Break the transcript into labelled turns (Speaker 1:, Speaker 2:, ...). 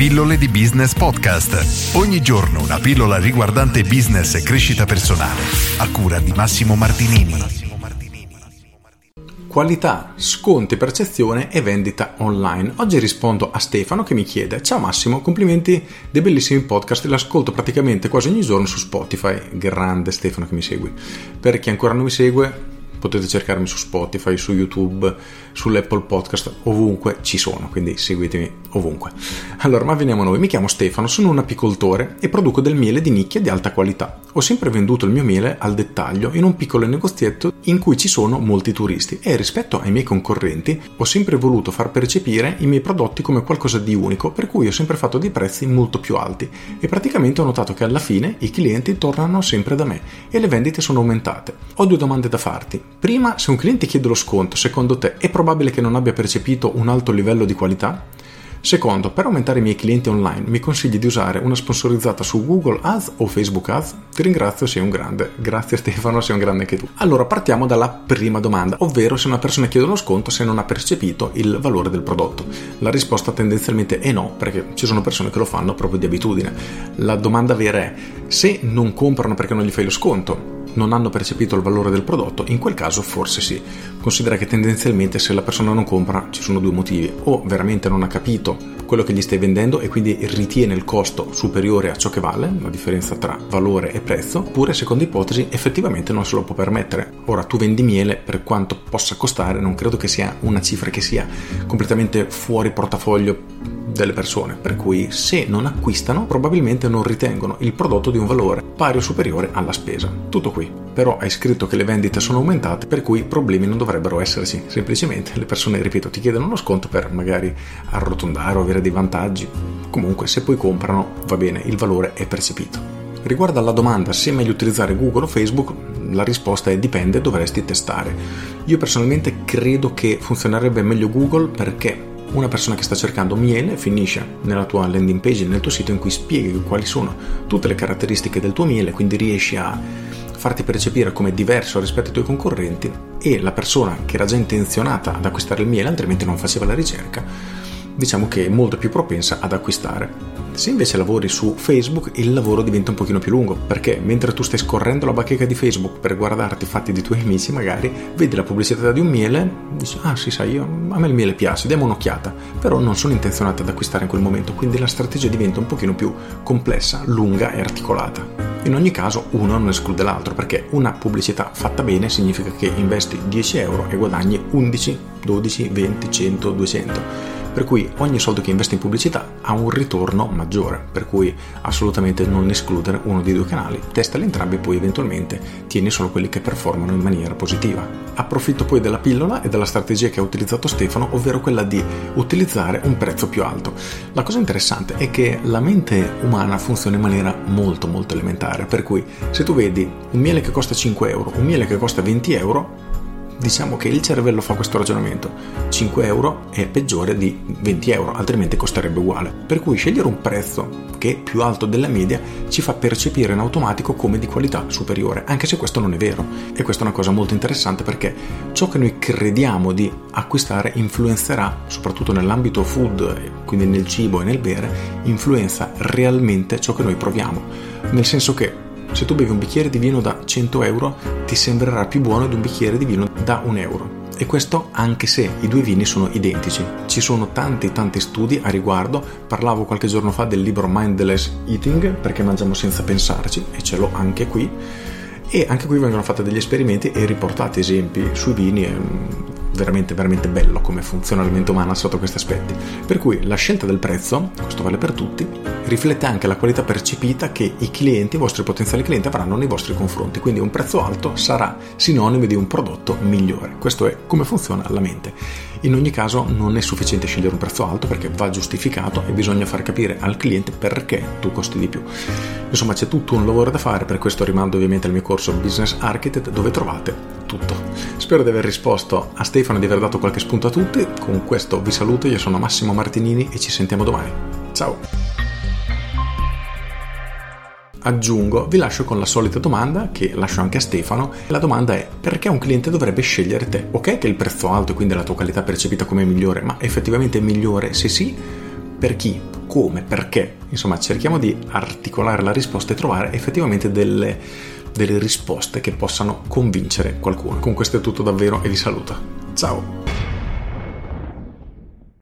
Speaker 1: Pillole di Business Podcast. Ogni giorno una pillola riguardante business e crescita personale. A cura di Massimo Martinini.
Speaker 2: Qualità, sconti, percezione e vendita online. Oggi rispondo a Stefano che mi chiede: Ciao Massimo, complimenti dei bellissimi podcast. L'ascolto praticamente quasi ogni giorno su Spotify. Grande Stefano che mi segui. Per chi ancora non mi segue, potete cercarmi su Spotify, su YouTube, sull'Apple Podcast, ovunque ci sono, quindi seguitemi ovunque. Allora, ma veniamo a noi. Mi chiamo Stefano, sono un apicoltore e produco del miele di nicchia di alta qualità. Ho sempre venduto il mio miele al dettaglio in un piccolo negozietto in cui ci sono molti turisti e rispetto ai miei concorrenti ho sempre voluto far percepire i miei prodotti come qualcosa di unico, per cui ho sempre fatto dei prezzi molto più alti e praticamente ho notato che alla fine i clienti tornano sempre da me e le vendite sono aumentate. Ho due domande da farti. Prima, se un cliente chiede lo sconto, secondo te è probabile che non abbia percepito un alto livello di qualità? Secondo, per aumentare i miei clienti online mi consigli di usare una sponsorizzata su Google Ads o Facebook Ads? Ti ringrazio, sei un grande. Grazie Stefano, sei un grande anche tu. Allora partiamo dalla prima domanda, ovvero se una persona chiede uno sconto se non ha percepito il valore del prodotto. La risposta tendenzialmente è no, perché ci sono persone che lo fanno proprio di abitudine. La domanda vera è se non comprano perché non gli fai lo sconto, non hanno percepito il valore del prodotto, in quel caso forse sì. Considera che tendenzialmente se la persona non compra ci sono due motivi, o veramente non ha capito quello che gli stai vendendo e quindi ritiene il costo superiore a ciò che vale, la differenza tra valore e prezzo, oppure seconda ipotesi effettivamente non se lo può permettere. Ora tu vendi miele, per quanto possa costare, non credo che sia una cifra che sia completamente fuori portafoglio delle persone, per cui se non acquistano probabilmente non ritengono il prodotto di un valore pari o superiore alla spesa. Tutto qui. Però hai scritto che le vendite sono aumentate, per cui problemi non dovrebbero esserci. Semplicemente le persone, ripeto, ti chiedono uno sconto per magari arrotondare o avere dei vantaggi. Comunque, se poi comprano, va bene, il valore è percepito. Riguardo alla domanda se è meglio utilizzare Google o Facebook, la risposta è dipende, dovresti testare. Io personalmente credo che funzionerebbe meglio Google perché una persona che sta cercando miele finisce nella tua landing page, nel tuo sito in cui spieghi quali sono tutte le caratteristiche del tuo miele, quindi riesci a farti percepire come diverso rispetto ai tuoi concorrenti e la persona che era già intenzionata ad acquistare il miele, altrimenti non faceva la ricerca, diciamo che è molto più propensa ad acquistare. Se invece lavori su Facebook il lavoro diventa un pochino più lungo perché mentre tu stai scorrendo la bacheca di Facebook per guardarti i fatti dei tuoi amici magari vedi la pubblicità di un miele dici ah sì sai io, a me il miele piace diamo un'occhiata. Però non sono intenzionato ad acquistare in quel momento quindi la strategia diventa un pochino più complessa lunga e articolata. In ogni caso uno non esclude l'altro perché una pubblicità fatta bene significa che investi 10 euro e guadagni 11 12 20 100 200 per cui ogni soldo che investi in pubblicità ha un ritorno maggiore, per cui assolutamente non escludere uno dei due canali, testali entrambi e poi eventualmente tieni solo quelli che performano in maniera positiva. Approfitto poi della pillola e della strategia che ha utilizzato Stefano, ovvero quella di utilizzare un prezzo più alto. La cosa interessante è che la mente umana funziona in maniera molto molto elementare, per cui se tu vedi un miele che costa 5 euro, un miele che costa 20 euro, diciamo che il cervello fa questo ragionamento. 5 euro è peggiore di 20 euro, altrimenti costerebbe uguale. Per cui scegliere un prezzo che è più alto della media ci fa percepire in automatico come di qualità superiore, anche se questo non è vero. E questa è una cosa molto interessante perché ciò che noi crediamo di acquistare influenzerà, soprattutto nell'ambito food, quindi nel cibo e nel bere, influenza realmente ciò che noi proviamo. Nel senso che se tu bevi un bicchiere di vino da 100 euro, ti sembrerà più buono di un bicchiere di vino da 1 euro. E questo anche se i due vini sono identici. Ci sono tanti tanti studi a riguardo. Parlavo qualche giorno fa del libro Mindless Eating, perché mangiamo senza pensarci, e ce l'ho anche qui. E anche qui vengono fatti degli esperimenti e riportati esempi sui vini. Veramente, veramente bello come funziona la mente umana sotto questi aspetti. Per cui la scelta del prezzo, questo vale per tutti, riflette anche la qualità percepita che i clienti, i vostri potenziali clienti, avranno nei vostri confronti. Quindi un prezzo alto sarà sinonimo di un prodotto migliore. Questo è come funziona la mente. In ogni caso non è sufficiente scegliere un prezzo alto perché va giustificato e bisogna far capire al cliente perché tu costi di più. Insomma c'è tutto un lavoro da fare, per questo rimando ovviamente al mio corso Business Architect dove trovate tutto. Spero di aver risposto a Stefano e di aver dato qualche spunto a tutti. Con questo vi saluto, io sono Massimo Martinini e ci sentiamo domani. Ciao! aggiungo, vi lascio con la solita domanda che lascio anche a Stefano. La domanda è perché un cliente dovrebbe scegliere te? Ok che il prezzo alto e quindi la tua qualità percepita come migliore, ma effettivamente è migliore? Se sì, per chi? come, perché. Insomma, cerchiamo di articolare la risposta e trovare effettivamente delle, delle risposte che possano convincere qualcuno. Con questo è tutto davvero e vi saluto. Ciao!